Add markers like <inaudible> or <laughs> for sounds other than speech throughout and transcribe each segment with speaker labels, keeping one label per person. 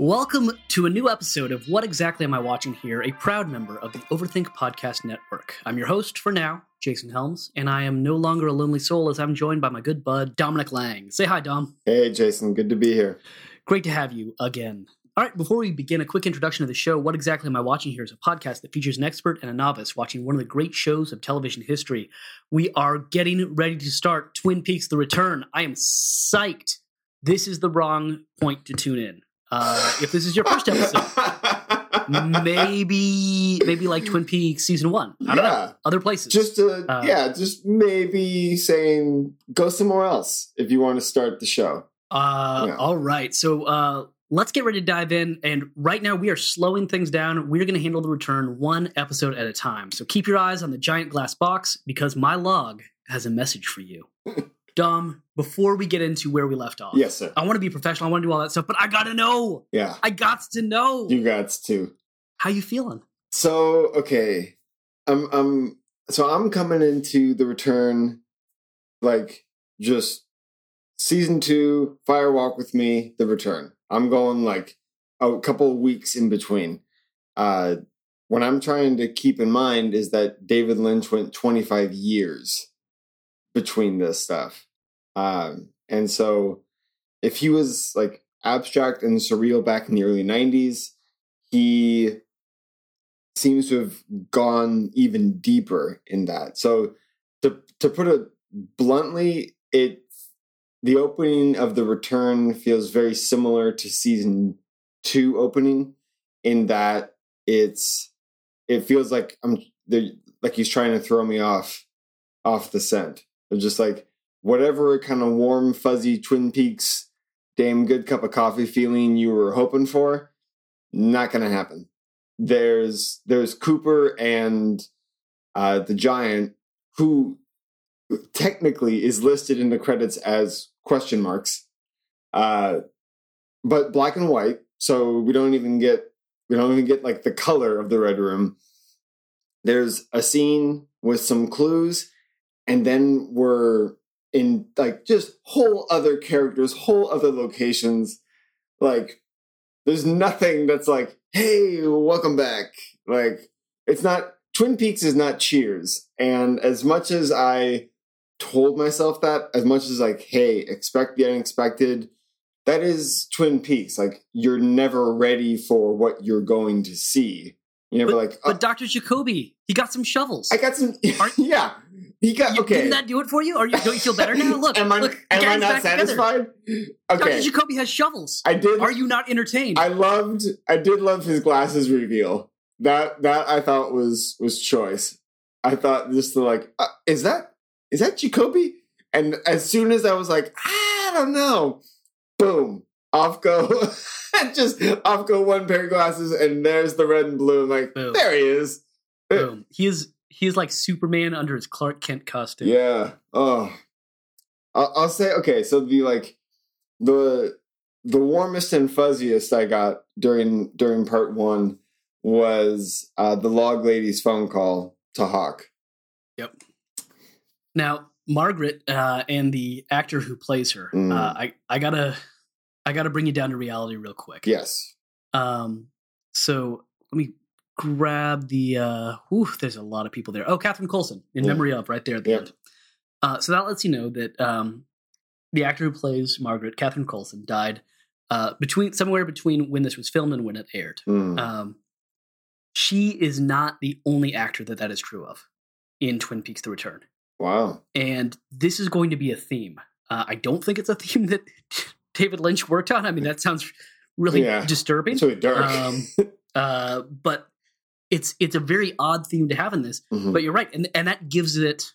Speaker 1: Welcome to a new episode of What Exactly Am I Watching Here, a proud member of the Overthink Podcast Network. I'm your host for now, Jason Helms, and I am no longer a lonely soul as I'm joined by my good bud, Dominic Lang. Say hi, Dom.
Speaker 2: Hey, Jason. Good to be here.
Speaker 1: Great to have you again. All right, before we begin, a quick introduction of the show. What Exactly Am I Watching Here is a podcast that features an expert and a novice watching one of the great shows of television history. We are getting ready to start Twin Peaks The Return. I am psyched. This is the wrong point to tune in. Uh, if this is your first episode, <laughs> maybe maybe like Twin Peaks season one. I don't
Speaker 2: Yeah.
Speaker 1: know. Other places.
Speaker 2: just uh,
Speaker 1: Uh,
Speaker 2: yeah, just maybe saying go somewhere else if you want to start the show.
Speaker 1: Uh,
Speaker 2: Yeah.
Speaker 1: All right. So uh, let's get ready to dive in. And right now, we are slowing things down. We're going to handle the return one episode at a time. So keep your eyes on the giant glass box because my log has a message for you. <laughs> Dom, before we get into where we left off,
Speaker 2: Yes, sir.
Speaker 1: I want to be professional. I want to do all that stuff, but I got to know.
Speaker 2: Yeah,
Speaker 1: I got to know.
Speaker 2: you got to.
Speaker 1: How you feeling?
Speaker 2: So okay, I'm I'm so I'm coming into the return, like just season two, Fire Walk with Me, the return. I'm going like a couple of weeks in between. Uh, what I'm trying to keep in mind is that David Lynch went 25 years between this stuff, um, and so if he was like abstract and surreal back in the early 90s, he seems to have gone even deeper in that. So to to put it bluntly, it the opening of the return feels very similar to season two opening in that it's it feels like I'm like he's trying to throw me off off the scent. It's just like whatever kind of warm, fuzzy Twin Peaks damn good cup of coffee feeling you were hoping for, not gonna happen there's there's Cooper and uh, the Giant, who technically is listed in the credits as question marks, uh, but black and white. So we don't even get we don't even get like the color of the red room. There's a scene with some clues, and then we're in like just whole other characters, whole other locations, like there's nothing that's like, hey, welcome back. Like, it's not, Twin Peaks is not Cheers. And as much as I told myself that, as much as like, hey, expect the unexpected, that is Twin Peaks. Like, you're never ready for what you're going to see. You're never like, oh,
Speaker 1: But uh Dr. Jacoby, he got some shovels.
Speaker 2: I got some, <laughs> yeah. He got,
Speaker 1: You-
Speaker 2: okay.
Speaker 1: Didn't that do it for you? Or you, don't you feel better now? <laughs> Look,
Speaker 2: am I,
Speaker 1: look,
Speaker 2: am I not
Speaker 1: together.
Speaker 2: satisfied?
Speaker 1: Dr.
Speaker 2: Okay.
Speaker 1: Jacoby has shovels.
Speaker 2: I did.
Speaker 1: Are you not entertained?
Speaker 2: I loved I did love his glasses reveal. That that I thought was was choice. I thought just the like uh, is that is that Jacoby? And as soon as I was like, I don't know, boom, off go <laughs> just off go one pair of glasses and there's the red and blue. I'm like,
Speaker 1: Boom.
Speaker 2: there he is.
Speaker 1: Boom. He is he is like Superman under his Clark Kent costume.
Speaker 2: Yeah. Oh. I'll, I'll say okay. So the like the the warmest and fuzziest I got during during part one was uh, the log lady's phone call to Hawk.
Speaker 1: Yep. Now Margaret uh, and the actor who plays her,
Speaker 2: Mm.
Speaker 1: uh, I I gotta I gotta bring you down to reality real quick.
Speaker 2: Yes.
Speaker 1: Um. So let me grab the. uh whew, There's a lot of people there. Oh, Catherine Coulson in
Speaker 2: Yeah.
Speaker 1: memory of right there at the
Speaker 2: Yep.
Speaker 1: end. Uh, so that lets you know that um, the actor who plays Margaret, Catherine Coulson, died uh, between somewhere between when this was filmed and when it aired.
Speaker 2: Mm.
Speaker 1: Um, she is not the only actor that that is true of in Twin Peaks: The Return,
Speaker 2: wow.
Speaker 1: and this is going to be a theme. Uh, I don't think it's a <laughs> theme that David Lynch worked on. I mean, that sounds really
Speaker 2: Yeah.
Speaker 1: disturbing.
Speaker 2: It's really dark.
Speaker 1: Um, <laughs> uh, but it's it's a very odd theme to have in this.
Speaker 2: Mhm.
Speaker 1: But you're right, and and that gives it.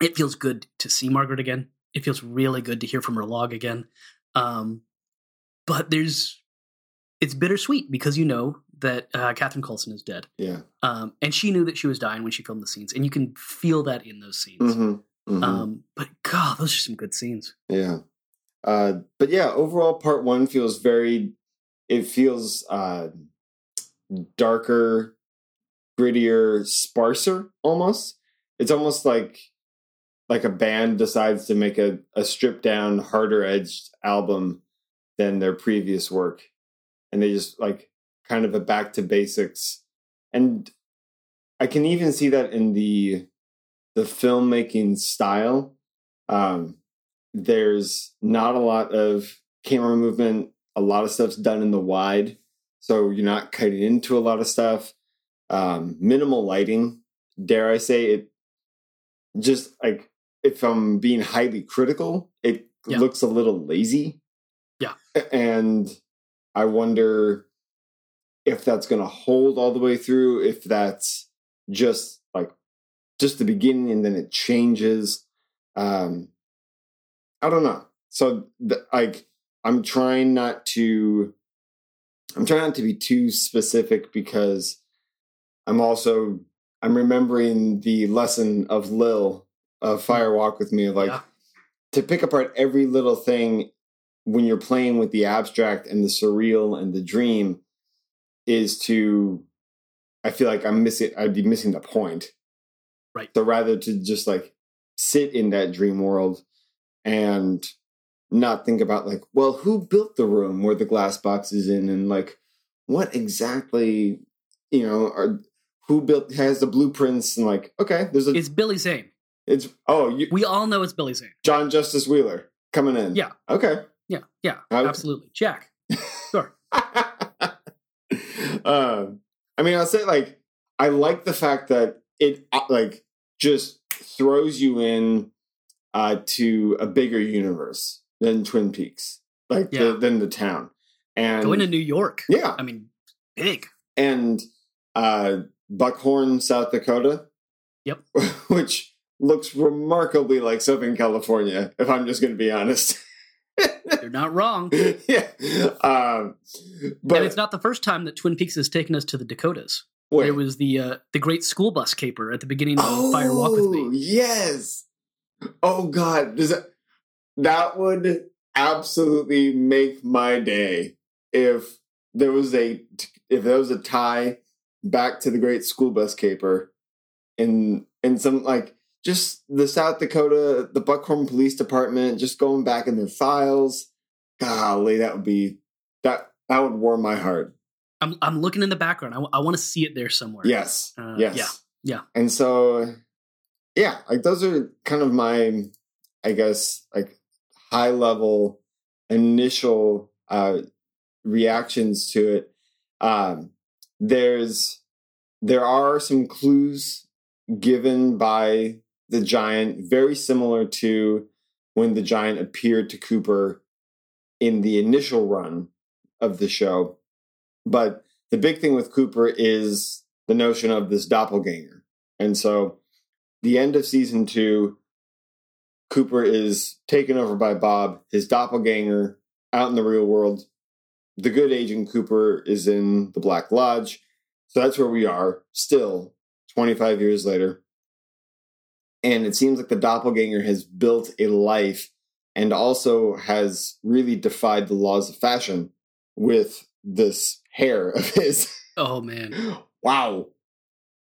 Speaker 1: It feels good to see Margaret again. It feels really good to hear from her log again. Um, but there's, it's bittersweet because you know that uh, Catherine Coulson is dead,
Speaker 2: yeah.
Speaker 1: um, and she knew that she was dying when she filmed the scenes, and you can feel that in those scenes.
Speaker 2: hmm hmm
Speaker 1: Um, but God, those are some good scenes.
Speaker 2: Yeah. Uh, but yeah, overall, part one feels very. It feels uh, darker, grittier, sparser. Almost, it's almost like like a band decides to make a, a stripped down, harder edged album than their previous work, and they just like kind of a back to basics. And I can even see that in the the filmmaking style. Um, there's not a lot of camera movement. A lot of stuff's done in the wide, so you're not cutting into a lot of stuff. Um, minimal lighting, dare I say it? Just like if I'm being highly critical, it
Speaker 1: Yeah.
Speaker 2: looks a little lazy.
Speaker 1: Yeah.
Speaker 2: and I wonder if that's going to hold all the way through. If that's just like just the beginning and then it changes. Um, I don't know. So like I'm trying not to I'm trying not to be too specific because I'm also I'm remembering the lesson of Lil of Fire Walk with Me of like
Speaker 1: Yeah.
Speaker 2: to pick apart every little thing when you're playing with the abstract and the surreal and the dream is to I feel like I'm missing I'd be missing the point.
Speaker 1: Right.
Speaker 2: So rather to just like sit in that dream world and not think about like, well, who built the room where the glass box is in and like what exactly, you know, are who built has the blueprints and like, okay, there's a
Speaker 1: It's Billy Zane.
Speaker 2: it's oh you
Speaker 1: We all know it's Billy Zane.
Speaker 2: John Justice Wheeler coming in.
Speaker 1: Yeah.
Speaker 2: Okay.
Speaker 1: Yeah, yeah, absolutely. Jack. Sure. <laughs>
Speaker 2: um, I mean, I'll say like I like the fact that it uh, like just throws you in uh, to a bigger universe than Twin Peaks, like
Speaker 1: Yeah.
Speaker 2: the, than the town, and
Speaker 1: Going to New York.
Speaker 2: yeah,
Speaker 1: I mean, big.
Speaker 2: and uh, Buckhorn, South Dakota.
Speaker 1: Yep. <laughs>
Speaker 2: which looks remarkably like Southern California. If I'm just going to be honest. <laughs>
Speaker 1: You're not wrong.
Speaker 2: yeah. Um, but
Speaker 1: and it's not the first time that Twin Peaks has taken us to the Dakotas.
Speaker 2: wait.
Speaker 1: There was the uh, the Great School Bus Caper at the beginning of Fire Walk with
Speaker 2: Oh,
Speaker 1: Me.
Speaker 2: Yes. Oh God, does that that would absolutely make my day if there was a if there was a tie back to the Great School Bus Caper and and some like just the South Dakota, the Buckhorn Police Department, just going back in their files. Golly, that would be that that would warm my heart.
Speaker 1: I'm I'm looking in the background. I, want to see it there somewhere.
Speaker 2: Yes.
Speaker 1: Uh,
Speaker 2: yes.
Speaker 1: yeah, yeah.
Speaker 2: And so, yeah, like those are kind of my, I guess, like high level initial uh, reactions to it. Um, there's, there are some clues given by the giant, very similar to when the giant appeared to Cooper in the initial run of the show. But the big thing with Cooper is the notion of this doppelganger. And so the end of season two, Cooper is taken over by Bob, his doppelganger out in the real world. The good agent Cooper is in the Black Lodge. So that's where we are still 25 years later. And it seems like the doppelganger has built a life and also has really defied the laws of fashion with this hair of his.
Speaker 1: Oh man. <laughs>
Speaker 2: wow.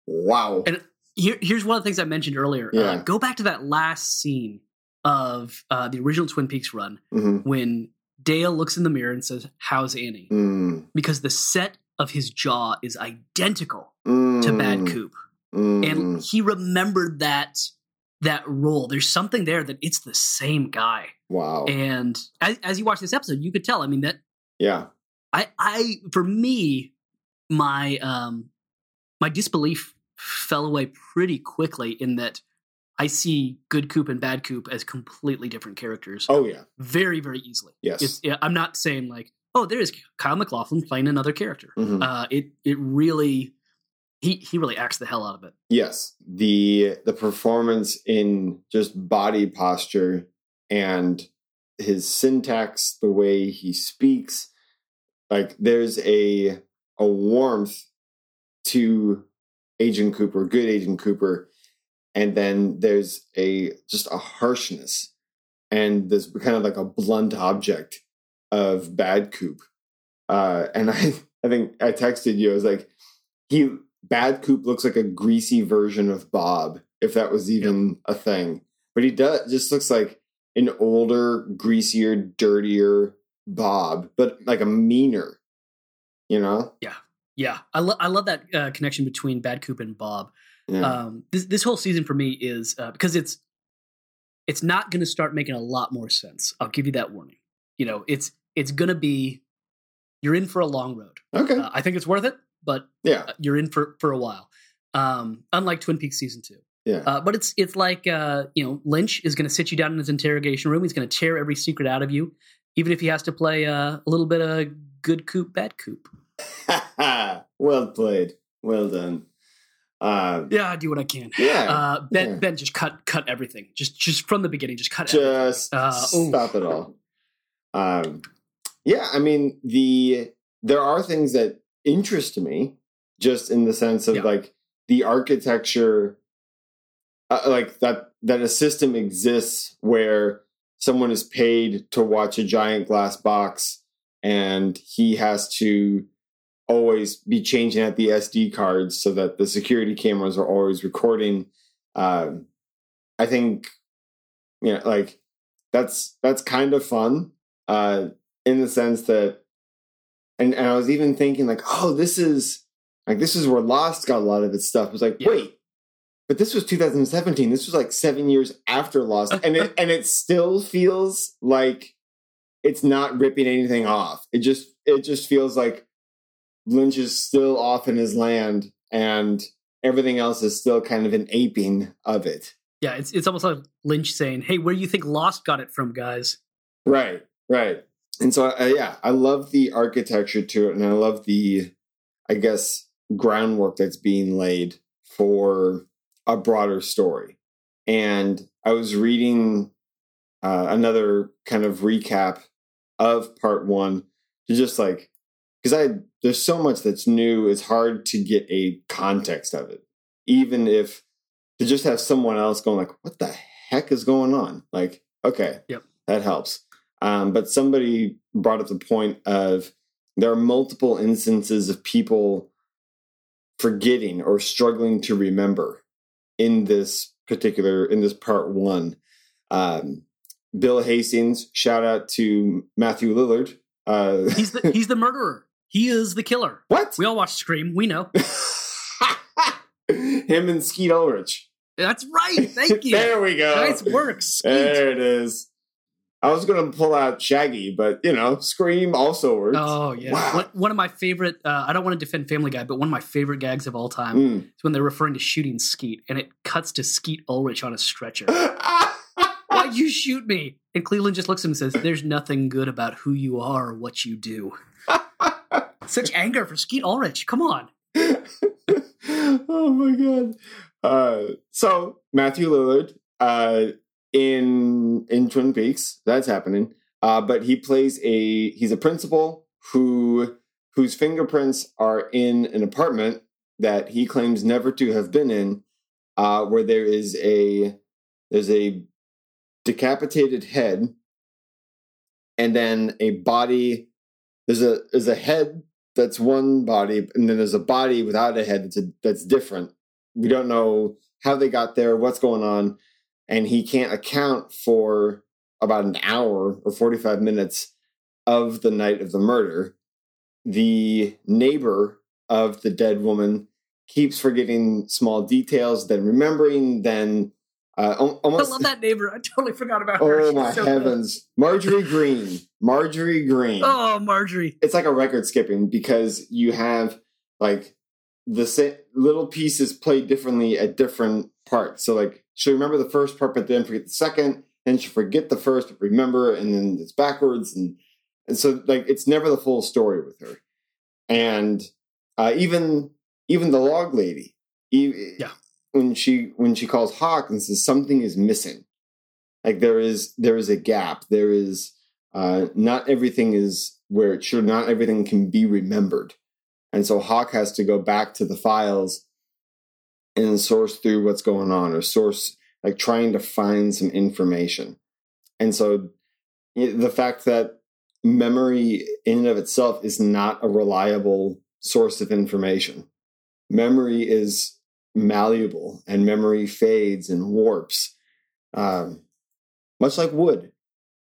Speaker 2: Wow.
Speaker 1: And Here, here's one of the things I mentioned earlier. Uh, go back to that last scene of uh, the original Twin Peaks run
Speaker 2: Mhm.
Speaker 1: when Dale looks in the mirror and says, "How's Annie?"
Speaker 2: Mm,
Speaker 1: Because the set of his jaw is identical
Speaker 2: mm,
Speaker 1: to Bad Coop.
Speaker 2: mm.
Speaker 1: and he remembered that that role. There's something there that it's the same guy.
Speaker 2: wow.
Speaker 1: And as, as you watch this episode, you could tell. I mean that
Speaker 2: yeah.
Speaker 1: I I for me my um my disbelief fell away pretty quickly in that I see good Coop and bad Coop as completely different characters
Speaker 2: Oh yeah.
Speaker 1: very very easily.
Speaker 2: Yes.
Speaker 1: I'm not saying like oh there is Kyle MacLachlan playing another character.
Speaker 2: Mhm.
Speaker 1: Uh, it it really he he really acts the hell out of it.
Speaker 2: Yes, the the performance in just body posture and his syntax, the way he speaks, like there's a a warmth to Agent Cooper, good Agent Cooper, and then there's a just a harshness and this kind of like a blunt object of bad Coop. Uh, and I <laughs> I think I texted you. I was like, he Bad Coop looks like a greasy version of Bob, if that was even a thing. But he does just looks like an older, greasier, dirtier Bob, but like a meaner You know?
Speaker 1: Yeah yeah, I, lo- I love that uh, connection between Bad Coop and Bob.
Speaker 2: Yeah.
Speaker 1: Um, this this whole season for me is uh, because it's it's not going to start making a lot more sense. I'll give you that warning. You know, it's it's going to be you're in for a long road.
Speaker 2: okay.
Speaker 1: Uh, I think it's worth it, but
Speaker 2: yeah.
Speaker 1: uh, you're in for for a while. Um, unlike Twin Peaks season two.
Speaker 2: Yeah.
Speaker 1: Uh, but it's it's like uh, you know Lynch is going to sit you down in his interrogation room. He's going to tear every secret out of you, even if he has to play uh, a little bit of good coop, bad coop. <laughs>
Speaker 2: well played. Well done. Uh,
Speaker 1: Yeah, I do what I can.
Speaker 2: yeah.
Speaker 1: Uh, ben
Speaker 2: Yeah.
Speaker 1: Ben just cut cut everything. Just just from the beginning, just cut everything.
Speaker 2: just
Speaker 1: Uh, ooh.
Speaker 2: stop it all. Um, yeah, I mean the there are things that interest me, just in the sense of
Speaker 1: Yeah.
Speaker 2: like the architecture, uh, like that that a system exists where someone is paid to watch a giant glass box, and he has to always be changing out the SD cards so that the security cameras are always recording. Um, I think you know, like that's that's kind of fun uh, in the sense that, and, and I was even thinking like, oh, this is like this is where Lost got a lot of its stuff. It was like,
Speaker 1: Yeah.
Speaker 2: wait, but this was 2017. This was like seven years after Lost, and it <laughs> and it still feels like it's not ripping anything off. It just it just feels like Lynch is still off in his land, and everything else is still kind of an aping of it.
Speaker 1: Yeah, it's it's almost like Lynch saying, "Hey, where do you think Lost got it from, guys?"
Speaker 2: Right, right. And so, uh, yeah, I love the architecture to it, and I love the, I guess, groundwork that's being laid for a broader story. And I was reading uh, another kind of recap of part one to just like, because I there's so much that's new. It's hard to get a context of it, even if to just have someone else going like, "What the heck is going on?" Like, okay,
Speaker 1: Yep.
Speaker 2: that helps. Um, but somebody brought up the point of there are multiple instances of people forgetting or struggling to remember in this particular in this part one. Um, Bill Hastings, shout out to Matthew Lillard. Uh,
Speaker 1: He's the he's the murderer. He is the killer.
Speaker 2: what?
Speaker 1: We all watch Scream. We know. <laughs>
Speaker 2: Him and Skeet Ulrich.
Speaker 1: That's right. Thank <laughs> you.
Speaker 2: there we go.
Speaker 1: Nice work, Skeet.
Speaker 2: There it is. I was going to pull out Shaggy, but you know, Scream also works.
Speaker 1: Oh yeah,
Speaker 2: Wow.
Speaker 1: one, one of my favorite. Uh, I don't want to defend Family Guy, but one of my favorite gags of all time
Speaker 2: Mm.
Speaker 1: is when they're referring to shooting Skeet, and it cuts to Skeet Ulrich on a stretcher. <laughs> Why'd you shoot me? And Cleveland just looks at him and says, "There's nothing good about who you are or what you do." Such anger for Skeet Ulrich. Come on. <laughs>
Speaker 2: oh my god. Uh, so Matthew Lillard uh, in in Twin Peaks, that's happening. Uh, but he plays a he's a principal who whose fingerprints are in an apartment that he claims never to have been in, uh, where there is a there's a decapitated head, and then a body. There's a there's a head that's one body, and then there's a body without a head that's a, that's different. We don't know how they got there, what's going on, and he can't account for about an hour or 45 minutes of the night of the murder. The neighbor of the dead woman keeps forgetting small details, then remembering, then uh, al-
Speaker 1: I love that neighbor. I totally forgot about her.
Speaker 2: Oh
Speaker 1: She's
Speaker 2: my
Speaker 1: so good.
Speaker 2: heavens. Marjorie Green. Marjorie Green
Speaker 1: Oh, Marjorie.
Speaker 2: it's like a record skipping because you have like the sa- little pieces played differently at different parts. So like she'll remember the first part, but then forget the second, and she'll forget the first, but remember, and then it's backwards, and and so like it's never the full story with her. And uh, even even the log lady,
Speaker 1: Yeah.
Speaker 2: When she when she calls Hawk and says something is missing, like there is there is a gap, there is uh, not everything is where it should. Not everything can be remembered, and so Hawk has to go back to the files and source through what's going on, or source like trying to find some information. And so the fact that memory in and of itself is not a reliable source of information. Memory is malleable, and memory fades and warps, um, much like wood.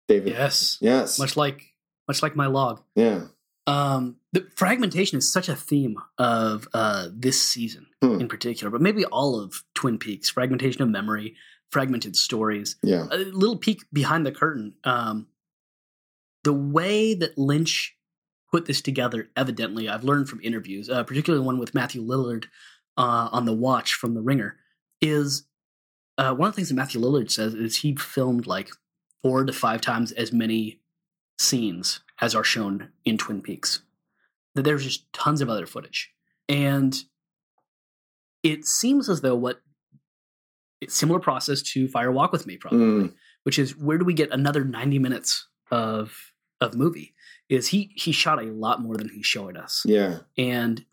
Speaker 2: David,
Speaker 1: Yes.
Speaker 2: Yes.
Speaker 1: Much like much like my log.
Speaker 2: yeah.
Speaker 1: Um, the fragmentation is such a theme of uh, this season
Speaker 2: Hmm.
Speaker 1: in particular, but maybe all of Twin Peaks. Fragmentation of memory, fragmented stories.
Speaker 2: Yeah.
Speaker 1: A little peek behind the curtain. Um, the way that Lynch put this together, evidently, I've learned from interviews, uh, particularly one with Matthew Lillard uh, on The Watch from The Ringer, is uh, one of the things that Matthew Lillard says is he filmed like four to five times as many scenes as are shown in Twin Peaks. That there's just tons of other footage. And it seems as though what it's similar process to Fire Walk with Me, probably,
Speaker 2: Mm,
Speaker 1: which is where do we get another 90 minutes of of movie? Is he he shot a lot more than he's showing us.
Speaker 2: yeah.
Speaker 1: And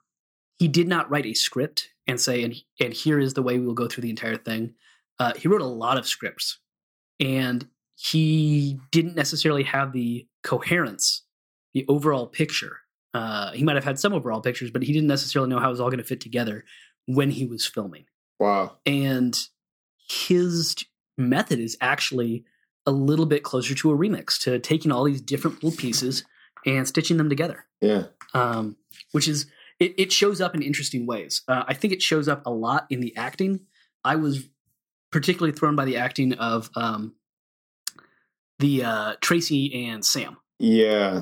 Speaker 1: he did not write a script and say, and and here is the way we will go through the entire thing. Uh, he wrote a lot of scripts, and he didn't necessarily have the coherence, the overall picture. Uh, he might have had some overall pictures, but he didn't necessarily know how it was all going to fit together when he was filming.
Speaker 2: Wow.
Speaker 1: And his method is actually a little bit closer to a remix, to taking all these different little pieces and stitching them together
Speaker 2: Yeah.
Speaker 1: um, which is it, it shows up in interesting ways. Uh, I think it shows up a lot in the acting. I was particularly thrown by the acting of um, the uh, Tracy and Sam,
Speaker 2: Yeah.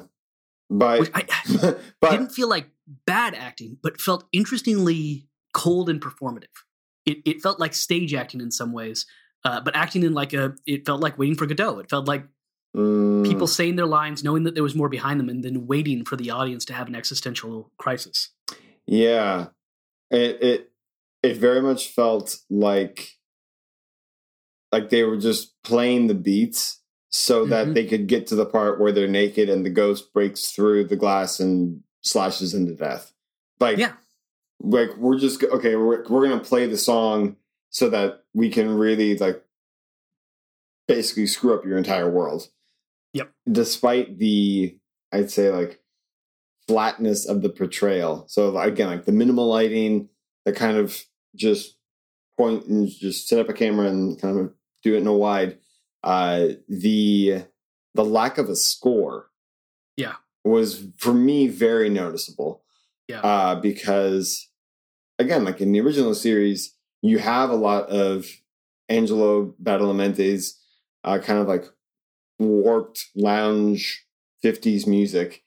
Speaker 2: But <laughs>
Speaker 1: I,
Speaker 2: but
Speaker 1: didn't feel like bad acting, but felt interestingly cold and performative. It, it felt like stage acting in some ways, uh, but acting in like a. It felt like waiting for Godot. It felt like
Speaker 2: mm,
Speaker 1: people saying their lines, knowing that there was more behind them, and then waiting for the audience to have an existential crisis.
Speaker 2: Yeah. It it it very much felt like like they were just playing the beats so that
Speaker 1: Mhm.
Speaker 2: they could get to the part where they're naked and the ghost breaks through the glass and slashes into death. Like
Speaker 1: Yeah.
Speaker 2: like we're just okay, we're we're going to play the song so that we can really like basically screw up your entire world.
Speaker 1: Yep.
Speaker 2: Despite the I'd say like flatness of the portrayal. So again, like the minimal lighting, the kind of just point and just set up a camera and kind of do it in a wide. Uh, the the lack of a score,
Speaker 1: Yeah.
Speaker 2: was for me very noticeable.
Speaker 1: Yeah.
Speaker 2: uh, because again, like in the original series, you have a lot of Angelo Badalamenti's uh, kind of like warped lounge 50s music.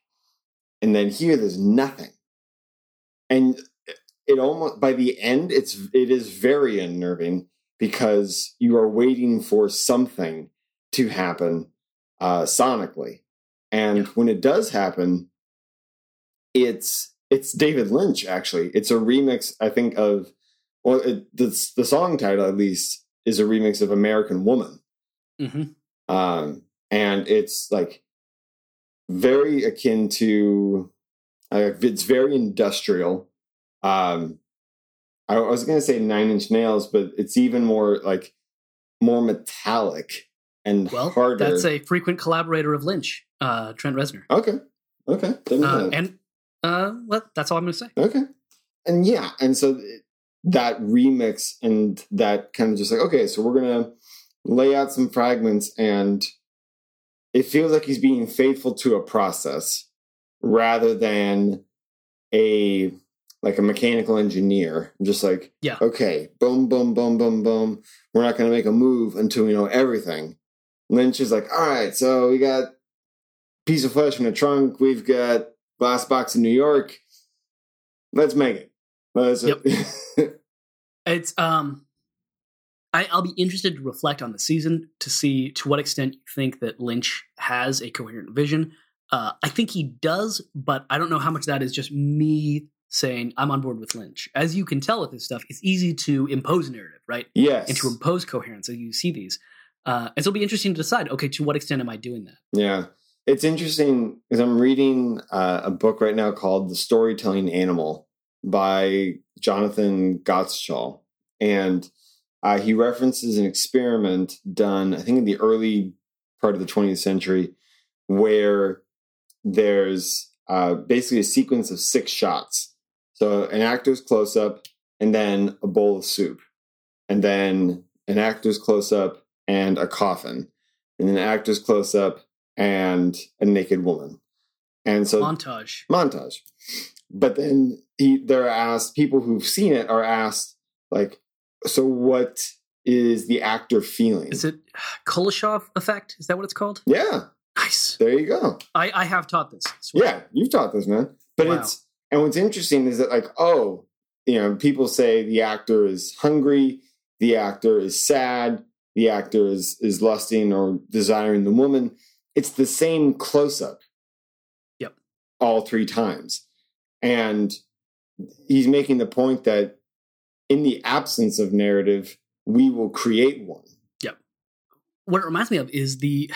Speaker 2: And then here there's nothing. And it almost by the end it's it is very unnerving because you are waiting for something to happen uh sonically. And
Speaker 1: Yeah.
Speaker 2: when it does happen, it's it's David Lynch actually. It's a remix I think of well it, the the song title at least is a remix of American Woman
Speaker 1: hmm
Speaker 2: um, and it's like very akin to uh, it's very industrial um, I, I was going to say nine inch nails but it's even more like more metallic and
Speaker 1: Well,
Speaker 2: harder
Speaker 1: that's a frequent collaborator of Lynch, uh, Trent Reznor.
Speaker 2: okay okay
Speaker 1: Uh, and uh, well, that's all I'm going to say.
Speaker 2: Okay. And yeah, and so th- that remix and that kind of just like, okay, so we're going to lay out some fragments and it feels like he's being faithful to a process rather than a like a mechanical engineer. Just like,
Speaker 1: Yeah.
Speaker 2: okay, boom, boom, boom, boom, boom. We're not going to make a move until we know everything. Lynch is like, all right, so we got piece of flesh in the trunk. We've got glass box in New York. Let's make it. Let's <laughs>
Speaker 1: It's um, I, I'll be interested to reflect on the season to see to what extent you think that Lynch has a coherent vision. Uh, I think he does, but I don't know how much that is just me saying I'm on board with Lynch. As you can tell with this stuff, it's easy to impose narrative, right?
Speaker 2: yes.
Speaker 1: And to impose coherence as you see these. Uh, and so it'll be interesting to decide. Okay, to what extent am I doing that?
Speaker 2: Yeah. It's interesting because I'm reading uh, a book right now called The Storytelling Animal by Jonathan Gottschall. And uh, he references an experiment done, I think, in the early part of the 20th century, where there's uh, basically a sequence of six shots. So an actor's close up, and then a bowl of soup, and then an actor's close up and a coffin, and an actor's close up and a naked woman. And so
Speaker 1: Montage.
Speaker 2: montage. But then he, they're asked, people who've seen it are asked, like, so what is the actor feeling?
Speaker 1: Is it Kuleshov effect? Is that what it's called?
Speaker 2: yeah,
Speaker 1: Nice.
Speaker 2: there you go.
Speaker 1: I, I have taught this.
Speaker 2: Yeah, you've taught this, man. But
Speaker 1: Wow.
Speaker 2: it's, and what's interesting is that, like, oh, you know, people say the actor is hungry, the actor is sad, the actor is, is lusting or desiring the woman. It's the same close up.
Speaker 1: Yep.
Speaker 2: All three times. And he's making the point that in the absence of narrative, we will create one. Yep.
Speaker 1: What it reminds me of is the.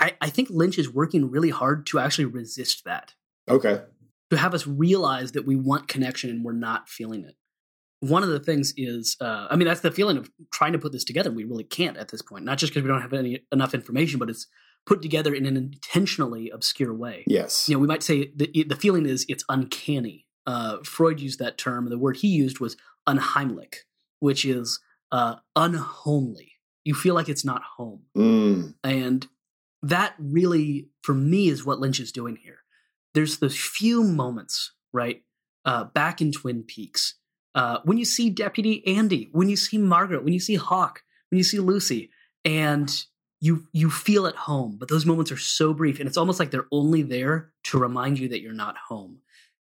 Speaker 1: I, I think Lynch is working really hard to actually resist that.
Speaker 2: Okay.
Speaker 1: to have us realize that we want connection and we're not feeling it. One of the things is, uh, I mean, that's the feeling of trying to put this together. We really can't at this point, not just because we don't have any enough information, but it's put together in an intentionally obscure way.
Speaker 2: Yes.
Speaker 1: You know, we might say the the feeling is it's uncanny. Uh, Freud used that term. The word he used was unheimlich, which is uh, unhomely. You feel like it's not home.
Speaker 2: Mm,
Speaker 1: And that really, for me, is what Lynch is doing here. There's those few moments, right, uh, back in Twin Peaks, uh, when you see Deputy Andy, when you see Margaret, when you see Hawk, when you see Lucy, and you you feel at home. But those moments are so brief, and it's almost like they're only there to remind you that you're not home.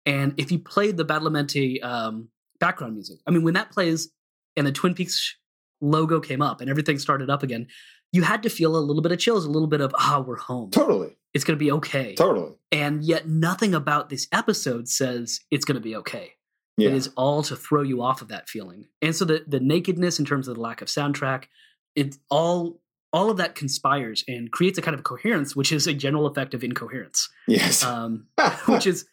Speaker 1: And if you played the Badalamenti um, background music, I mean, when that plays and the Twin Peaks logo came up and everything started up again, you had to feel a little bit of chills, a little bit of ah, we're home.
Speaker 2: totally.
Speaker 1: It's going to be okay.
Speaker 2: Totally.
Speaker 1: And yet, nothing about this episode says it's going to be okay.
Speaker 2: Yeah.
Speaker 1: It is all to throw you off of that feeling. And so the the nakedness in terms of the lack of soundtrack, it all all of that conspires and creates a kind of coherence, which is a general effect of incoherence.
Speaker 2: yes.
Speaker 1: Um, <laughs> which is,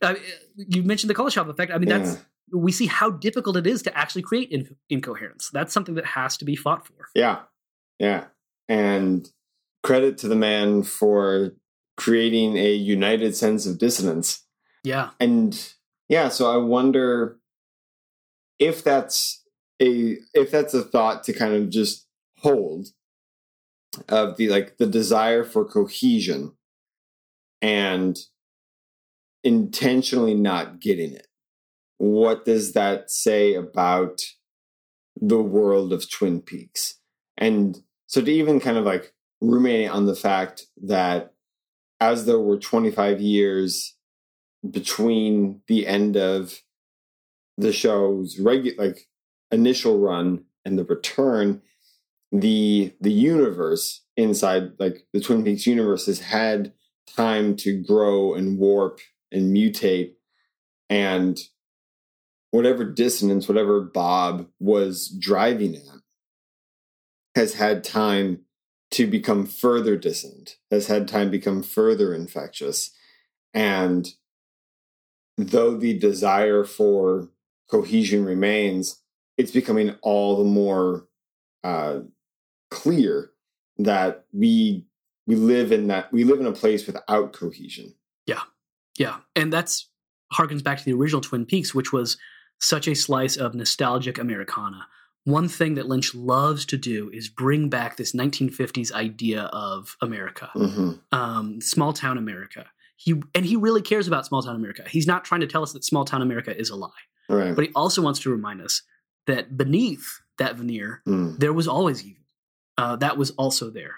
Speaker 1: uh, you mentioned the Kuleshov effect. I mean, that's
Speaker 2: Yeah.
Speaker 1: We see how difficult it is to actually create in, incoherence. That's something that has to be fought for.
Speaker 2: Yeah. Yeah. And credit to the man for creating a united sense of dissonance.
Speaker 1: Yeah,
Speaker 2: And yeah, so I wonder if that's a if that's a thought to kind of just hold of the like the desire for cohesion and intentionally not getting it. What does that say about the world of Twin Peaks? And so to even kind of like ruminate on the fact that as there were 25 years between the end of the show's regular like initial run and the return the the universe inside like the twin peaks universe has had time to grow and warp and mutate and whatever dissonance whatever bob was driving at has had time to become further dissonant has had time become further infectious. And though the desire for cohesion remains, it's becoming all the more uh, clear that we we live in that we live in a place without cohesion.
Speaker 1: yeah, yeah, and that's harkens back to the original Twin Peaks, which was such a slice of nostalgic Americana. One thing that Lynch loves to do is bring back this 1950s idea of America,
Speaker 2: hmm
Speaker 1: um, small town America. He and he really cares about small town America. He's not trying to tell us that small town America is a lie,
Speaker 2: Right.
Speaker 1: but he also wants to remind us that beneath that veneer,
Speaker 2: Mm.
Speaker 1: there was always evil. Uh, that was also there.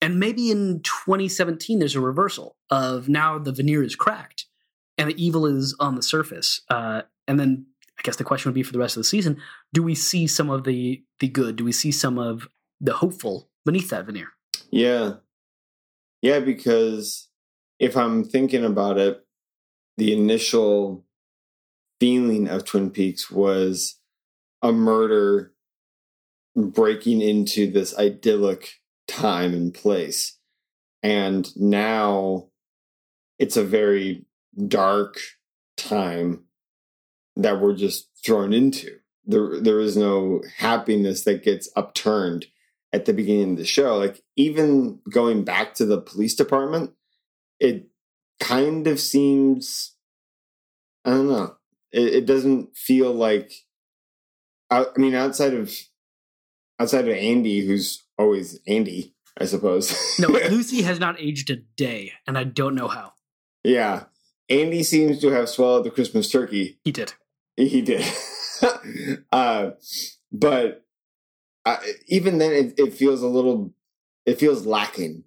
Speaker 1: And maybe in 2017, there's a reversal of now the veneer is cracked and the evil is on the surface. Uh, and then I guess the question would be for the rest of the season: Do we see some of the the good? Do we see some of the hopeful beneath that veneer?
Speaker 2: Yeah. Yeah, because if I'm thinking about it, the initial feeling of Twin Peaks was a murder breaking into this idyllic time and place. And now it's a very dark time that we're just thrown into. There, there is no happiness that gets upturned at the beginning of the show. Like even going back to the police department, it kind of seems I don't know. It, it doesn't feel like I, I mean outside of outside of Andy, who's always Andy, I suppose.
Speaker 1: No, <laughs> Lucy has not aged a day, and I don't know how.
Speaker 2: Yeah. Andy seems to have swallowed the Christmas turkey.
Speaker 1: He did.
Speaker 2: He did. <laughs> uh, but uh, even then, it, it feels a little, it feels lacking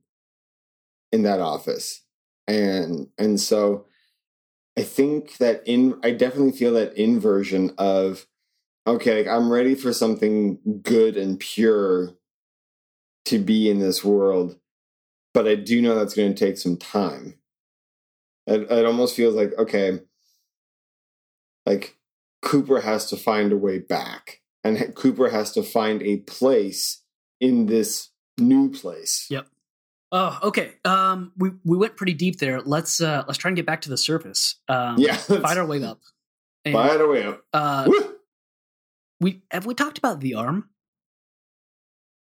Speaker 2: in that office. And, and so I think that in, I definitely feel that inversion of, okay, like I'm ready for something good and pure to be in this world, but I do know that's going to take some time. It, it almost feels like, okay, like Cooper has to find a way back, and Cooper has to find a place in this new place.
Speaker 1: Yep. Oh, okay. Um, we we went pretty deep there. Let's uh let's try and get back to the surface. Um,
Speaker 2: Yeah,
Speaker 1: fight our way up. And,
Speaker 2: By the way,
Speaker 1: up.
Speaker 2: uh,
Speaker 1: we have we talked about the arm.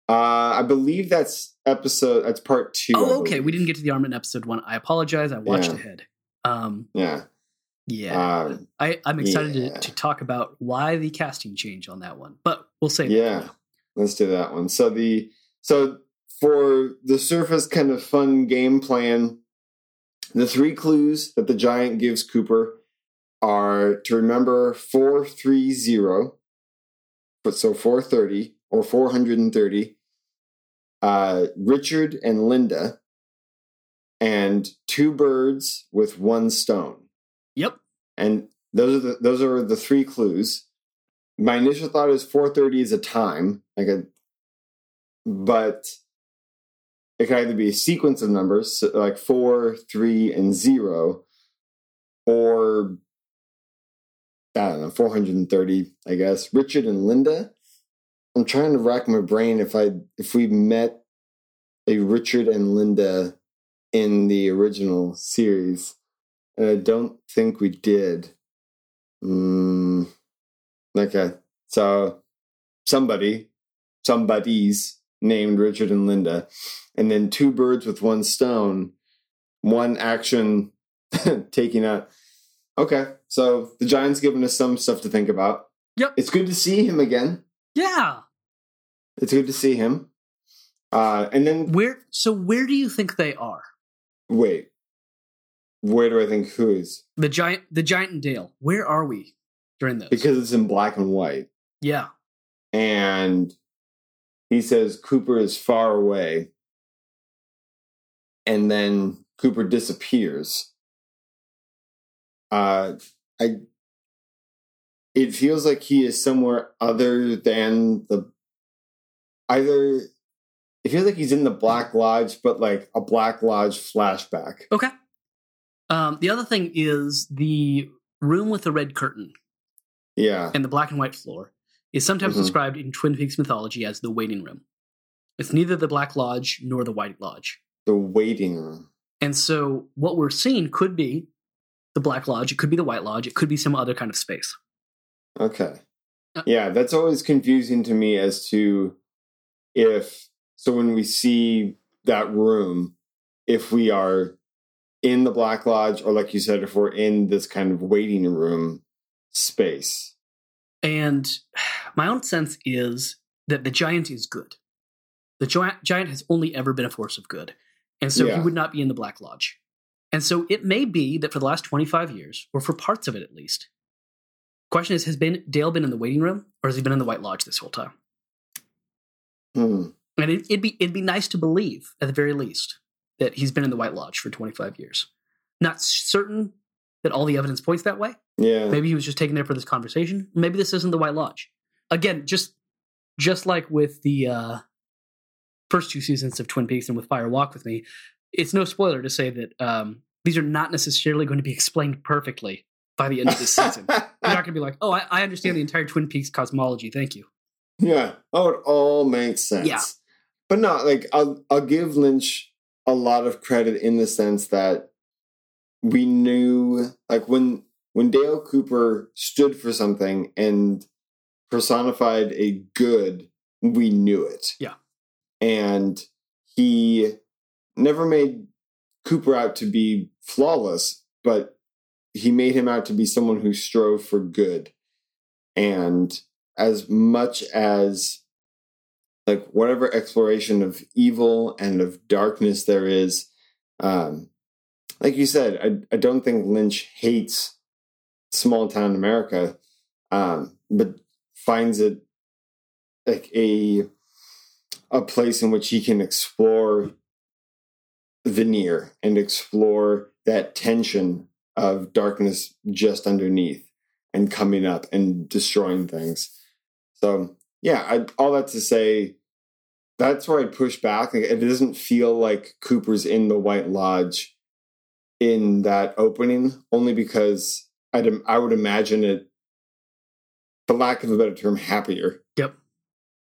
Speaker 2: uh, I believe that's episode. That's part two.
Speaker 1: Oh, okay. We didn't get to the arm in episode one. I apologize. I watched
Speaker 2: Yeah.
Speaker 1: ahead. Um,
Speaker 2: Yeah.
Speaker 1: Yeah.
Speaker 2: Um,
Speaker 1: I, I'm excited
Speaker 2: yeah.
Speaker 1: to, to talk about why the casting change on that one, but we'll save
Speaker 2: Yeah. Let's do that one. So the so for the surface kind of fun game plan, the three clues that the giant gives Cooper are to remember four three zero, but so four thirty or four hundred and thirty. Uh, Richard and Linda, and two birds with one stone
Speaker 1: Yep.
Speaker 2: and those are the those are the three clues. My initial thought is 4:30 is a time, like a, but it can either be a sequence of numbers, so like four, three, and zero, or I don't know, 430, I guess. Richard and Linda. I'm trying to rack my brain if I if we met a Richard and Linda in the original series. And I don't think we did. Mm, okay. So somebody, somebody's named Richard and Linda. And then two birds with one stone, one action <laughs> taking out. Okay. So the Giants giving us some stuff to think about.
Speaker 1: Yep.
Speaker 2: It's good to see him again.
Speaker 1: Yeah.
Speaker 2: It's good to see him. Uh, and then
Speaker 1: Where? So where do you think they are?
Speaker 2: wait, where do I think who is?
Speaker 1: The giant, the giant and Dale. Where are we during this?
Speaker 2: Because it's in black and white.
Speaker 1: yeah.
Speaker 2: and he says Cooper is far away. And then Cooper disappears. Uh I it feels like he is somewhere other than the either it feels like he's in the Black Lodge, but like a Black Lodge flashback.
Speaker 1: Okay. Um, the other thing is the room with the red curtain
Speaker 2: Yeah.
Speaker 1: and the black and white floor is sometimes
Speaker 2: Mhm.
Speaker 1: described in Twin Peaks mythology as the waiting room. It's neither the Black Lodge nor the White Lodge.
Speaker 2: The waiting room.
Speaker 1: And so what we're seeing could be the Black Lodge, it could be the White Lodge, it could be some other kind of space.
Speaker 2: Okay.
Speaker 1: Uh,
Speaker 2: Yeah, that's always confusing to me as to if so when we see that room, if we are in the Black Lodge or like you said, if we're in this kind of waiting room space.
Speaker 1: And <sighs> my own sense is that the giant is good. The giant, has only ever been a force of good. And so he would not be in the Black Lodge. And so it may be that for the last 25 years, or for parts of it at least, question is has been Dale been in the waiting room or has he been in the White Lodge this whole time?
Speaker 2: Hmm.
Speaker 1: And it, it'd be it'd be nice to believe, at the very least, that he's been in the White Lodge for 25 years. Not certain that all the evidence points that way.
Speaker 2: Yeah.
Speaker 1: Maybe he was just taken there for this conversation. Maybe this isn't the White Lodge. Again, just just like with the uh, first two seasons of Twin Peaks and with Fire Walk with Me, it's no spoiler to say that um, these are not necessarily going to be explained perfectly by the end of this season. <laughs> You're not going to be like, oh, I, I understand the entire Twin Peaks cosmology. Thank you.
Speaker 2: Yeah. Oh, it all makes sense.
Speaker 1: Yeah.
Speaker 2: But no, like I'll I'll give Lynch a lot of credit in the sense that we knew like when when Dale Cooper stood for something and personified a good, we knew it.
Speaker 1: Yeah.
Speaker 2: And he never made Cooper out to be flawless, but he made him out to be someone who strove for good. And as much as like whatever exploration of evil and of darkness there is um like you said, I, I don't think Lynch hates small town America, um, but finds it like a a place in which he can explore veneer and explore that tension of darkness just underneath and coming up and destroying things. So yeah, I, all that to say, that's where I'd push back. Like, it doesn't feel like Cooper's in the White Lodge in that opening, only because I'd I would imagine it, for lack of a better term, happier.
Speaker 1: Yep.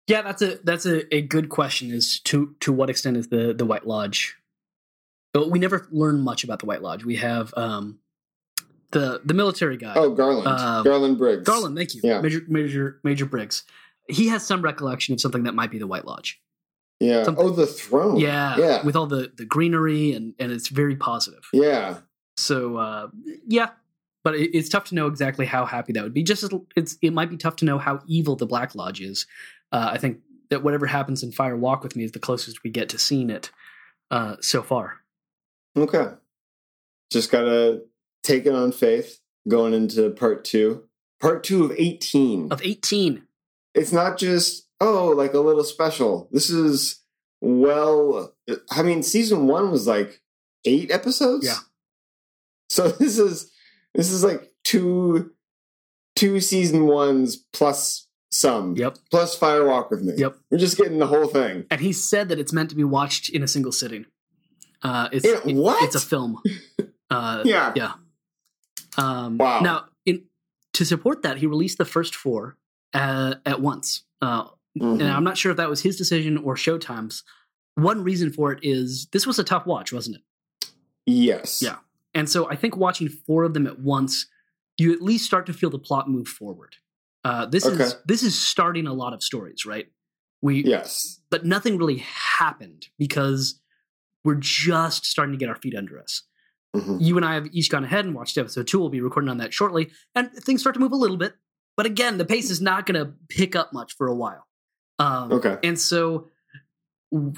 Speaker 1: Yeah, that's a that's a, a good question. Is to to what extent is the the White Lodge? But we never learn much about the White Lodge. We have um, the the military guy.
Speaker 2: Oh, Garland,
Speaker 1: Uh,
Speaker 2: Garland Briggs.
Speaker 1: Garland, thank you.
Speaker 2: Yeah.
Speaker 1: Major Major Major Briggs. He has some recollection of something that might be the White Lodge.
Speaker 2: Yeah.
Speaker 1: Some-
Speaker 2: oh, the throne.
Speaker 1: yeah,
Speaker 2: Yeah.
Speaker 1: with all the the greenery and and it's very positive.
Speaker 2: Yeah.
Speaker 1: So uh, yeah, but it, it's tough to know exactly how happy that would be. Just as it's it might be tough to know how evil the Black Lodge is. Uh, I think that whatever happens in Fire Walk with Me is the closest we get to seeing it uh, so far.
Speaker 2: Okay. Just gotta take it on faith going into part two. Part two of 18.
Speaker 1: Of eighteen,
Speaker 2: It's not just, oh, like a little special. This is, well, I mean, season one was like eight episodes.
Speaker 1: Yeah.
Speaker 2: So <laughs> this is, this is like two, two season ones plus some.
Speaker 1: Yep.
Speaker 2: Plus Fire Walk with Me.
Speaker 1: Yep.
Speaker 2: We're just getting the whole thing.
Speaker 1: and he said that it's meant to be watched in a single sitting. Uh, it's
Speaker 2: Yeah,
Speaker 1: it-
Speaker 2: what?
Speaker 1: it's a film. <laughs> Uh,
Speaker 2: Yeah.
Speaker 1: yeah. Um,
Speaker 2: Wow.
Speaker 1: Now, in to support that, he released the first four uh, at once. Uh,
Speaker 2: Mhm.
Speaker 1: and I'm not sure if that was his decision or Showtime's. One reason for it is this was a tough watch, wasn't it?
Speaker 2: Yes.
Speaker 1: Yeah. And so I think watching four of them at once, you at least start to feel the plot move forward. Uh, this is this is starting a lot of stories, right? We
Speaker 2: Yes.
Speaker 1: but nothing really happened because we're just starting to get our feet under us.
Speaker 2: Mhm.
Speaker 1: You and I have each gone ahead and watched episode two. We'll be recording on that shortly, and things start to move a little bit. But again, the pace is not going to pick up much for a while. Um,
Speaker 2: Okay.
Speaker 1: And so,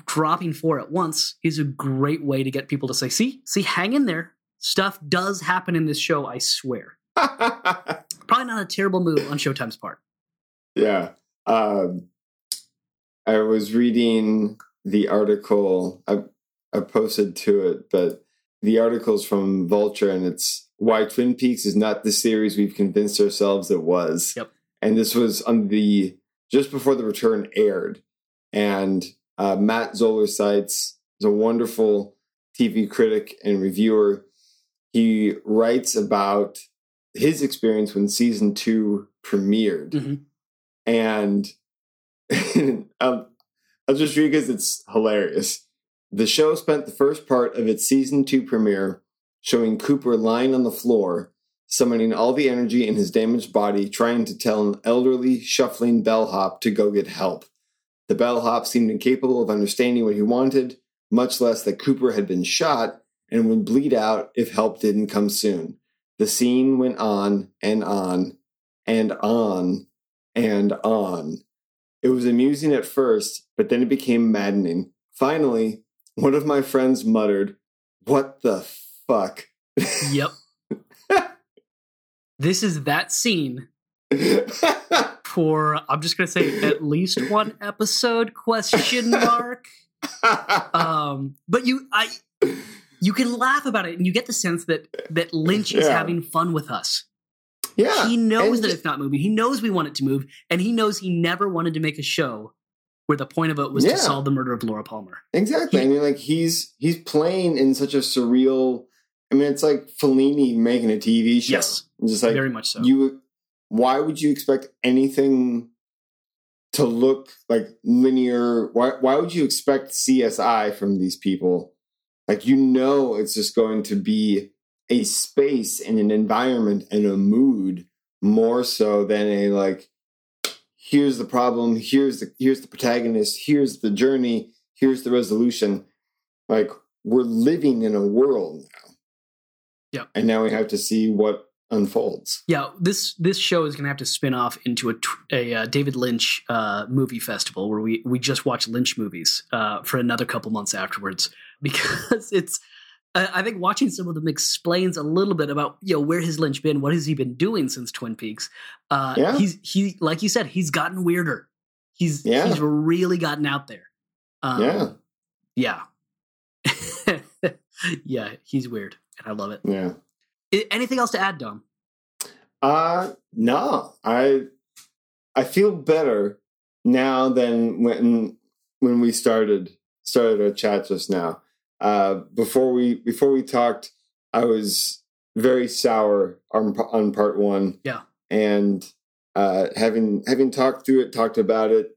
Speaker 1: dropping four at once is a great way to get people to say, "See, see, hang in there. Stuff does happen in this show. I swear." <laughs> Probably not a terrible move on Showtime's part.
Speaker 2: yeah. Um, I was reading the article. I, I posted to it, but the article's from Vulture, and it's why Twin Peaks is not the series we've convinced ourselves it was.
Speaker 1: Yep.
Speaker 2: And this was on the just before the return aired, and uh, Matt Zoller Seitz is a wonderful TV critic and reviewer. He writes about his experience when season two premiered.
Speaker 1: Mhm.
Speaker 2: And <laughs> um, I'll just read because it's hilarious. The show spent the first part of its season two premiere showing Cooper lying on the floor, summoning all the energy in his damaged body, trying to tell an elderly, shuffling bellhop to go get help. The bellhop seemed incapable of understanding what he wanted, much less that Cooper had been shot and would bleed out if help didn't come soon. The scene went on and on and on and on. It was amusing at first, but then it became maddening. Finally, one of my friends muttered, What the fuck?
Speaker 1: Yep. <laughs> this is that scene for I'm just gonna say at least one episode question mark. Um, but you I you can laugh about it and you get the sense that that Lynch is having fun with us.
Speaker 2: yeah.
Speaker 1: He knows
Speaker 2: and-
Speaker 1: that it's not moving. He knows we want it to move, and he knows he never wanted to make a show where the point of it was
Speaker 2: Yeah.
Speaker 1: to solve the murder of Laura Palmer.
Speaker 2: Exactly. I mean, like he's he's playing in such a surreal. I mean, it's like Fellini making a TV show.
Speaker 1: Yes.
Speaker 2: It's just like
Speaker 1: Very much so.
Speaker 2: you. Why would you expect anything to look like linear? Why Why would you expect CSI from these people? Like you know, it's just going to be a space and an environment and a mood more so than a like. Here's the problem. Here's the here's the protagonist. Here's the journey. Here's the resolution. Like we're living in a world
Speaker 1: Yep.
Speaker 2: And now we have to see what unfolds.
Speaker 1: Yeah, this this show is going to have to spin off into a, a uh, David Lynch uh, movie festival where we we just watch Lynch movies uh, for another couple months afterwards <laughs> because it's I I think watching some of them explains a little bit about you know where has Lynch been, what has he been doing since Twin Peaks. Uh,
Speaker 2: Yeah.
Speaker 1: he's he like you said, he's gotten weirder. He's
Speaker 2: Yeah.
Speaker 1: he's really gotten out there. Um,
Speaker 2: Yeah.
Speaker 1: yeah, <laughs> yeah. He's weird, and I love it.
Speaker 2: Yeah.
Speaker 1: Anything else to add, Dom?
Speaker 2: Uh no. I I feel better now than when when we started started our chat just now. Uh before we before we talked, I was very sour on on part 1.
Speaker 1: Yeah.
Speaker 2: And uh having having talked through it, talked about it,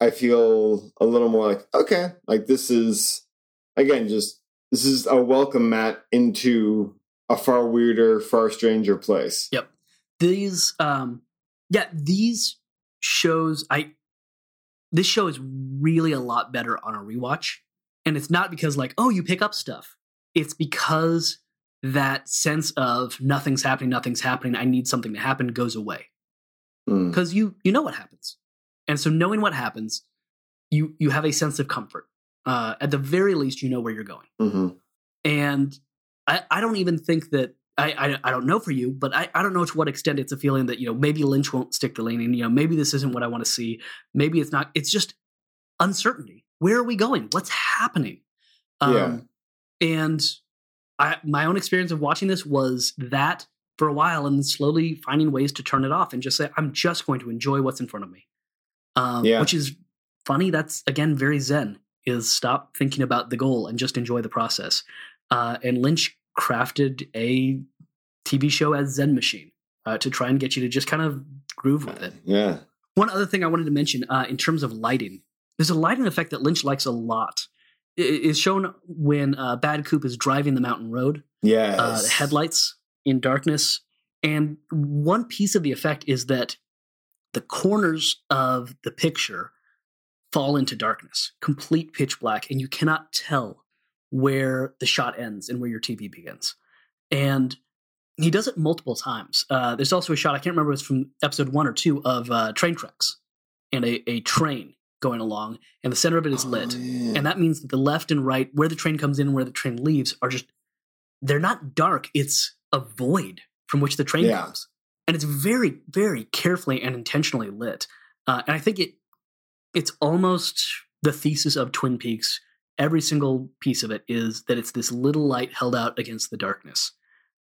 Speaker 2: I feel a little more like okay, like this is again just this is a welcome mat into a far weirder, far stranger place. Yep.
Speaker 1: These um yeah these shows i this show is really a lot better on a rewatch and it's not because like oh you pick up stuff it's because that sense of nothing's happening nothing's happening i need something to happen goes away
Speaker 2: Mm.
Speaker 1: because you you know what happens and so knowing what happens you you have a sense of comfort uh at the very least you know where you're going
Speaker 2: hmm
Speaker 1: and I, I don't even think that I, I I don't know for you, but I, I don't know to what extent it's a feeling that you know maybe Lynch won't stick the landing. You know maybe this isn't what I want to see. Maybe it's not. It's just uncertainty. Where are we going? What's happening? Um, And I my own experience of watching this was that for a while, and slowly finding ways to turn it off and just say I'm just going to enjoy what's in front of me. Um,
Speaker 2: Yeah.
Speaker 1: Which is funny. That's again very zen. Is stop thinking about the goal and just enjoy the process. Uh, and Lynch crafted a TV show as Zen Machine uh, to try and get you to just kind of groove with it.
Speaker 2: Yeah.
Speaker 1: One other thing I wanted to mention uh, in terms of lighting, there's a lighting effect that Lynch likes a lot. It is shown when uh, Bad Coop is driving the mountain road,
Speaker 2: Yeah.
Speaker 1: uh, the headlights in darkness. And one piece of the effect is that the corners of the picture fall into darkness, complete pitch black, and you cannot tell where the shot ends and where your TV begins. And he does it multiple times. Uh, there's also a shot, I can't remember if it's from episode one or two, of uh, train tracks and a, a train going along, and the center of it is lit.
Speaker 2: Oh, yeah.
Speaker 1: And that means that the left and right, where the train comes in and where the train leaves, are just, they're not dark. It's a void from which the train
Speaker 2: Yeah.
Speaker 1: comes. And it's very, very carefully and intentionally lit. Uh, and I think it it's almost the thesis of Twin Peaks. Every single piece of it is that it's this little light held out against the darkness.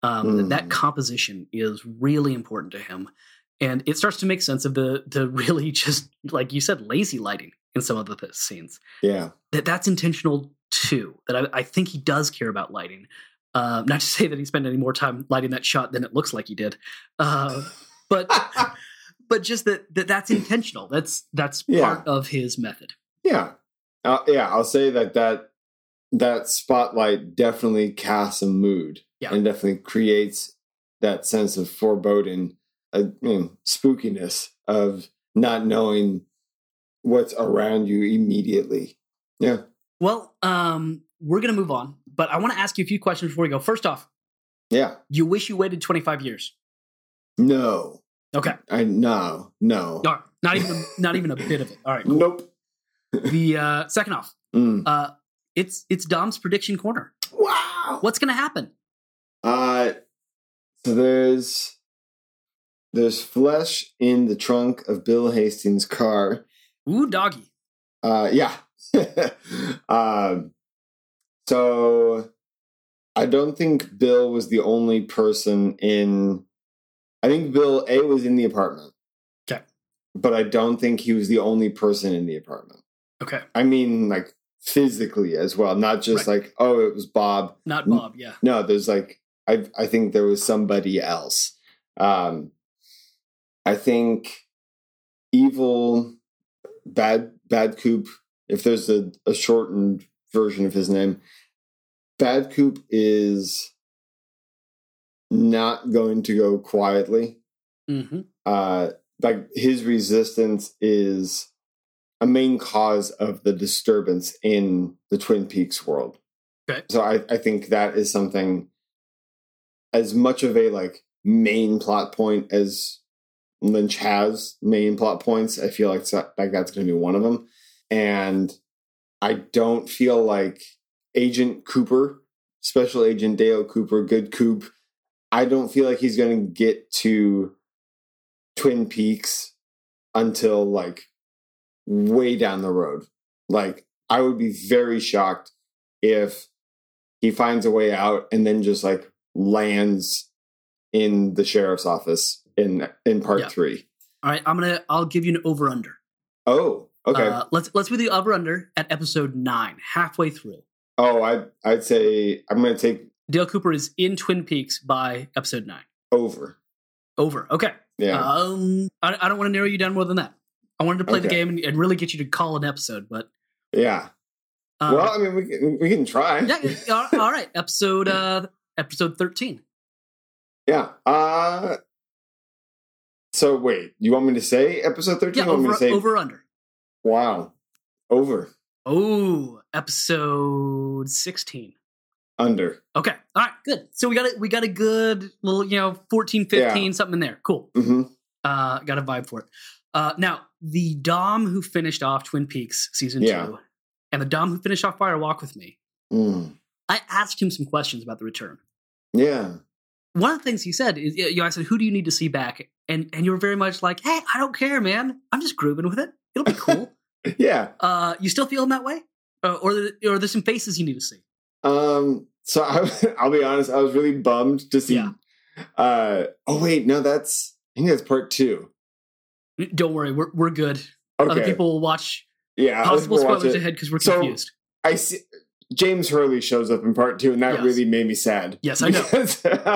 Speaker 1: Um, that, that
Speaker 2: Mm.
Speaker 1: composition is really important to him. And it starts to make sense of the the <laughs> really just like you said, lazy lighting in some of the th- scenes
Speaker 2: yeah.
Speaker 1: that that's intentional too. That I, I think he does care about lighting. Uh, not to say that he spent any more time lighting that shot than it looks like he did, uh, but <laughs> <laughs> but just that, that that's intentional. That's that's
Speaker 2: Yeah.
Speaker 1: part of his method.
Speaker 2: yeah. Uh, yeah. I'll say that that that spotlight definitely casts a mood
Speaker 1: Yeah.
Speaker 2: and definitely creates that sense of foreboding, uh, you know, spookiness of not knowing what's around you immediately. Yeah.
Speaker 1: Well, um, we're gonna move on, but I want to ask you a few questions before we go. First off,
Speaker 2: Yeah.
Speaker 1: you wish you waited twenty five years.
Speaker 2: No.
Speaker 1: Okay,
Speaker 2: I no no.
Speaker 1: Right. not even not even a bit of it. All right. cool.
Speaker 2: Nope. <laughs>
Speaker 1: The uh, second off,
Speaker 2: Mm.
Speaker 1: uh, it's it's Dom's prediction corner.
Speaker 2: Wow.
Speaker 1: What's gonna happen?
Speaker 2: Uh, so there's there's flesh in the trunk of Bill Hastings' car.
Speaker 1: Ooh, doggy.
Speaker 2: Uh, yeah. <laughs> um, so I don't think Bill was the only person in. I think Bill A was in the apartment.
Speaker 1: 'Kay.
Speaker 2: But I don't think he was the only person in the apartment.
Speaker 1: Okay,
Speaker 2: I mean, like physically as well, not just like oh, it was Bob.
Speaker 1: not. Bob. Yeah.
Speaker 2: No, there's like I I think there was somebody else. Um I think evil bad bad coop if there's a, a shortened version of his name bad coop is not going to go quietly
Speaker 1: hmm
Speaker 2: uh like his resistance is a main cause of the disturbance in the Twin Peaks world.
Speaker 1: Okay.
Speaker 2: So I, I think that is something as much of a like main plot point as Lynch has main plot points. I feel like so- like that's going to be one of them, and I don't feel like Agent Cooper Special Agent Dale Cooper, good Coop. I don't feel like he's going to get to Twin Peaks until like way down the road. Like, I would be very shocked if he finds a way out and then just like lands in the sheriff's office in in part
Speaker 1: Yeah.
Speaker 2: three.
Speaker 1: All right, I'm gonna. I'll give you an over under.
Speaker 2: Oh, okay.
Speaker 1: Uh, let's let's do the over under at episode nine, halfway through.
Speaker 2: oh, I I'd say I'm going to take
Speaker 1: Dale Cooper is in Twin Peaks by episode nine.
Speaker 2: over.
Speaker 1: Over. Okay.
Speaker 2: Yeah.
Speaker 1: Um, I, I don't want to narrow you down more than that. I wanted to play the game and, and really get you to call an episode, but
Speaker 2: yeah.
Speaker 1: um,
Speaker 2: well, I mean, we can, we can try.
Speaker 1: yeah, all- right. Episode uh, episode thirteen.
Speaker 2: Yeah. Uh so wait, you want me to say episode 13?
Speaker 1: Yeah,
Speaker 2: you want me
Speaker 1: over
Speaker 2: to say
Speaker 1: over under.
Speaker 2: wow. Over.
Speaker 1: Oh, episode sixteen.
Speaker 2: Under.
Speaker 1: Okay. All right. Good. So we got it. We got a good little, you know, 14, 15, something in there. Cool.
Speaker 2: hmm
Speaker 1: Uh, got a vibe for it. Uh, now the Dom who finished off Twin Peaks season
Speaker 2: Yeah.
Speaker 1: two, and the Dom who finished off Fire Walk with Me.
Speaker 2: Mm.
Speaker 1: I asked him some questions about the return.
Speaker 2: Yeah.
Speaker 1: One of the things he said is, you know, I said, "Who do you need to see back?" And and you were very much like, "Hey, I don't care, man. I'm just grooving with it. It'll be cool." <laughs>
Speaker 2: Yeah.
Speaker 1: uh, you still feeling that way, uh, or or there's some faces you need to see?
Speaker 2: Um so I, <laughs> I'll be honest, I was really bummed to see
Speaker 1: Yeah.
Speaker 2: uh oh wait, no, that's I think that's part 2.
Speaker 1: Don't worry, we're we're good. Other
Speaker 2: Okay.
Speaker 1: people will watch
Speaker 2: yeah,
Speaker 1: possible spoilers ahead because we're
Speaker 2: So-
Speaker 1: confused.
Speaker 2: I see James Hurley shows up in part 2 and that
Speaker 1: Yes.
Speaker 2: really made me sad.
Speaker 1: Yes, <laughs> I know.
Speaker 2: I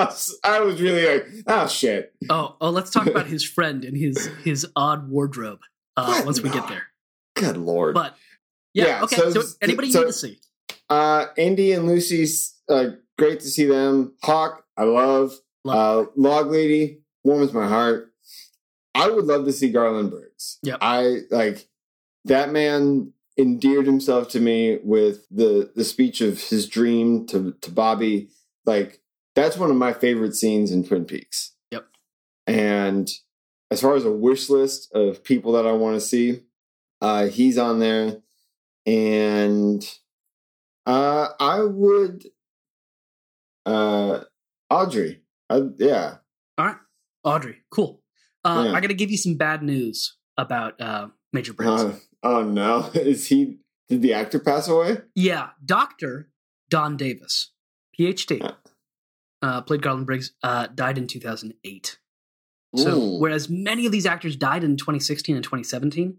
Speaker 2: was, I was really like, oh shit.
Speaker 1: Oh, oh, let's talk about his <laughs> friend and his his odd wardrobe uh, once we get there.
Speaker 2: Good lord.
Speaker 1: But yeah,
Speaker 2: Yeah,
Speaker 1: okay.
Speaker 2: so-
Speaker 1: So, anybody
Speaker 2: so-
Speaker 1: need to see?
Speaker 2: Uh, Andy and Lucy's uh, great to see them. Hawk, I love.
Speaker 1: Love.
Speaker 2: Uh, Log Lady, warms my heart. I would love to see Garland Briggs.
Speaker 1: Yep.
Speaker 2: I like that man endeared himself to me with the the speech of his dream to to Bobby. Like that's one of my favorite scenes in Twin Peaks.
Speaker 1: Yep.
Speaker 2: And as far as a wish list of people that I want to see, uh, he's on there. And uh, I would, uh, Audrey. I, yeah.
Speaker 1: All right, Audrey, cool. Uh,
Speaker 2: Yeah.
Speaker 1: I got to give you some bad news about uh, Major Briggs.
Speaker 2: Uh, oh no, <laughs> is he? Did the actor pass away?
Speaker 1: yeah, Doctor Don Davis, PhD,
Speaker 2: Uh.
Speaker 1: uh, played Garland Briggs, uh, died in 2008. So
Speaker 2: Ooh.
Speaker 1: whereas many of these actors died in 2016 and 2017,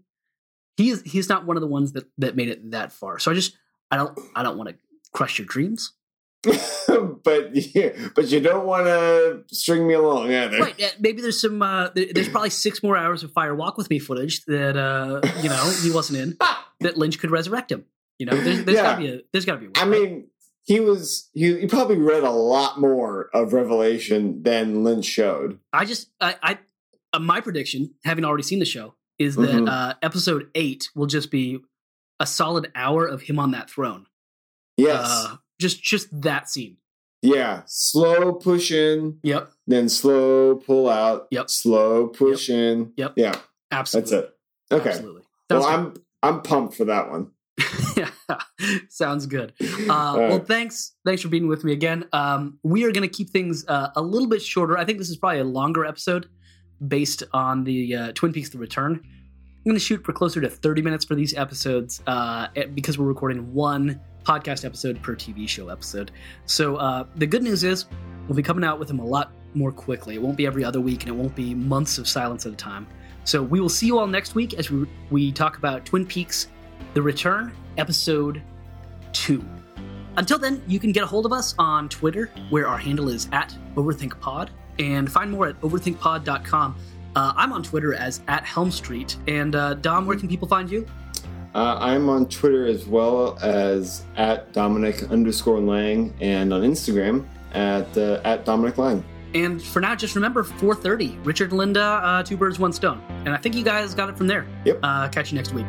Speaker 1: he is he's not one of the ones that that made it that far. So I just I don't I don't want to crush your dreams. <laughs>
Speaker 2: but yeah, but you don't want to string me along either.
Speaker 1: Right? uh, Maybe there's some uh, there's probably six more hours of Fire Walk with Me footage that uh, you know he wasn't in <laughs> that Lynch could resurrect him. You know, there's, there's
Speaker 2: Yeah.
Speaker 1: gotta be a there's gotta be. A way,
Speaker 2: I
Speaker 1: right?
Speaker 2: mean, he was he, he probably read a lot more of Revelation than Lynch showed.
Speaker 1: I just I, I uh, my prediction, having already seen the show, is that
Speaker 2: Mhm.
Speaker 1: uh, episode eight will just be a solid hour of him on that throne.
Speaker 2: Yes,
Speaker 1: Uh, just just that scene.
Speaker 2: yeah, slow push in,
Speaker 1: Yep.
Speaker 2: then slow pull out.
Speaker 1: Yep.
Speaker 2: slow push in.
Speaker 1: Yep.
Speaker 2: yeah,
Speaker 1: Absolutely.
Speaker 2: that's it. Okay,
Speaker 1: Absolutely.
Speaker 2: well, I'm I'm pumped for that one.
Speaker 1: good. <laughs> Sounds good. <laughs> Uh,
Speaker 2: All
Speaker 1: Well, thanks. Thanks for being with me again. Um, we are going to keep things uh, a little bit shorter. I think this is probably a longer episode based on the uh, Twin Peaks: The Return. I'm going to shoot for closer to 30 minutes for these episodes uh, because we're recording one podcast episode per TV show episode. So uh, the good news is we'll be coming out with them a lot more quickly. It won't be every other week, and it won't be months of silence at a time. So we will see you all next week as we we talk about Twin Peaks: The Return, episode two. Until then, you can get a hold of us on Twitter, where our handle is at OverthinkPod, and find more at overthinkpod.com. Uh, I'm on Twitter as at Helm Street. And uh, Dom, where can people find you?
Speaker 2: Uh, I'm on Twitter as well as at Dominic underscore Lang and on Instagram at uh, at Dominic Lang.
Speaker 1: And for now, just remember 4:30. Richard Linda, uh, two birds, one stone. And I think you guys got it from there.
Speaker 2: Yep.
Speaker 1: Uh, catch you next week.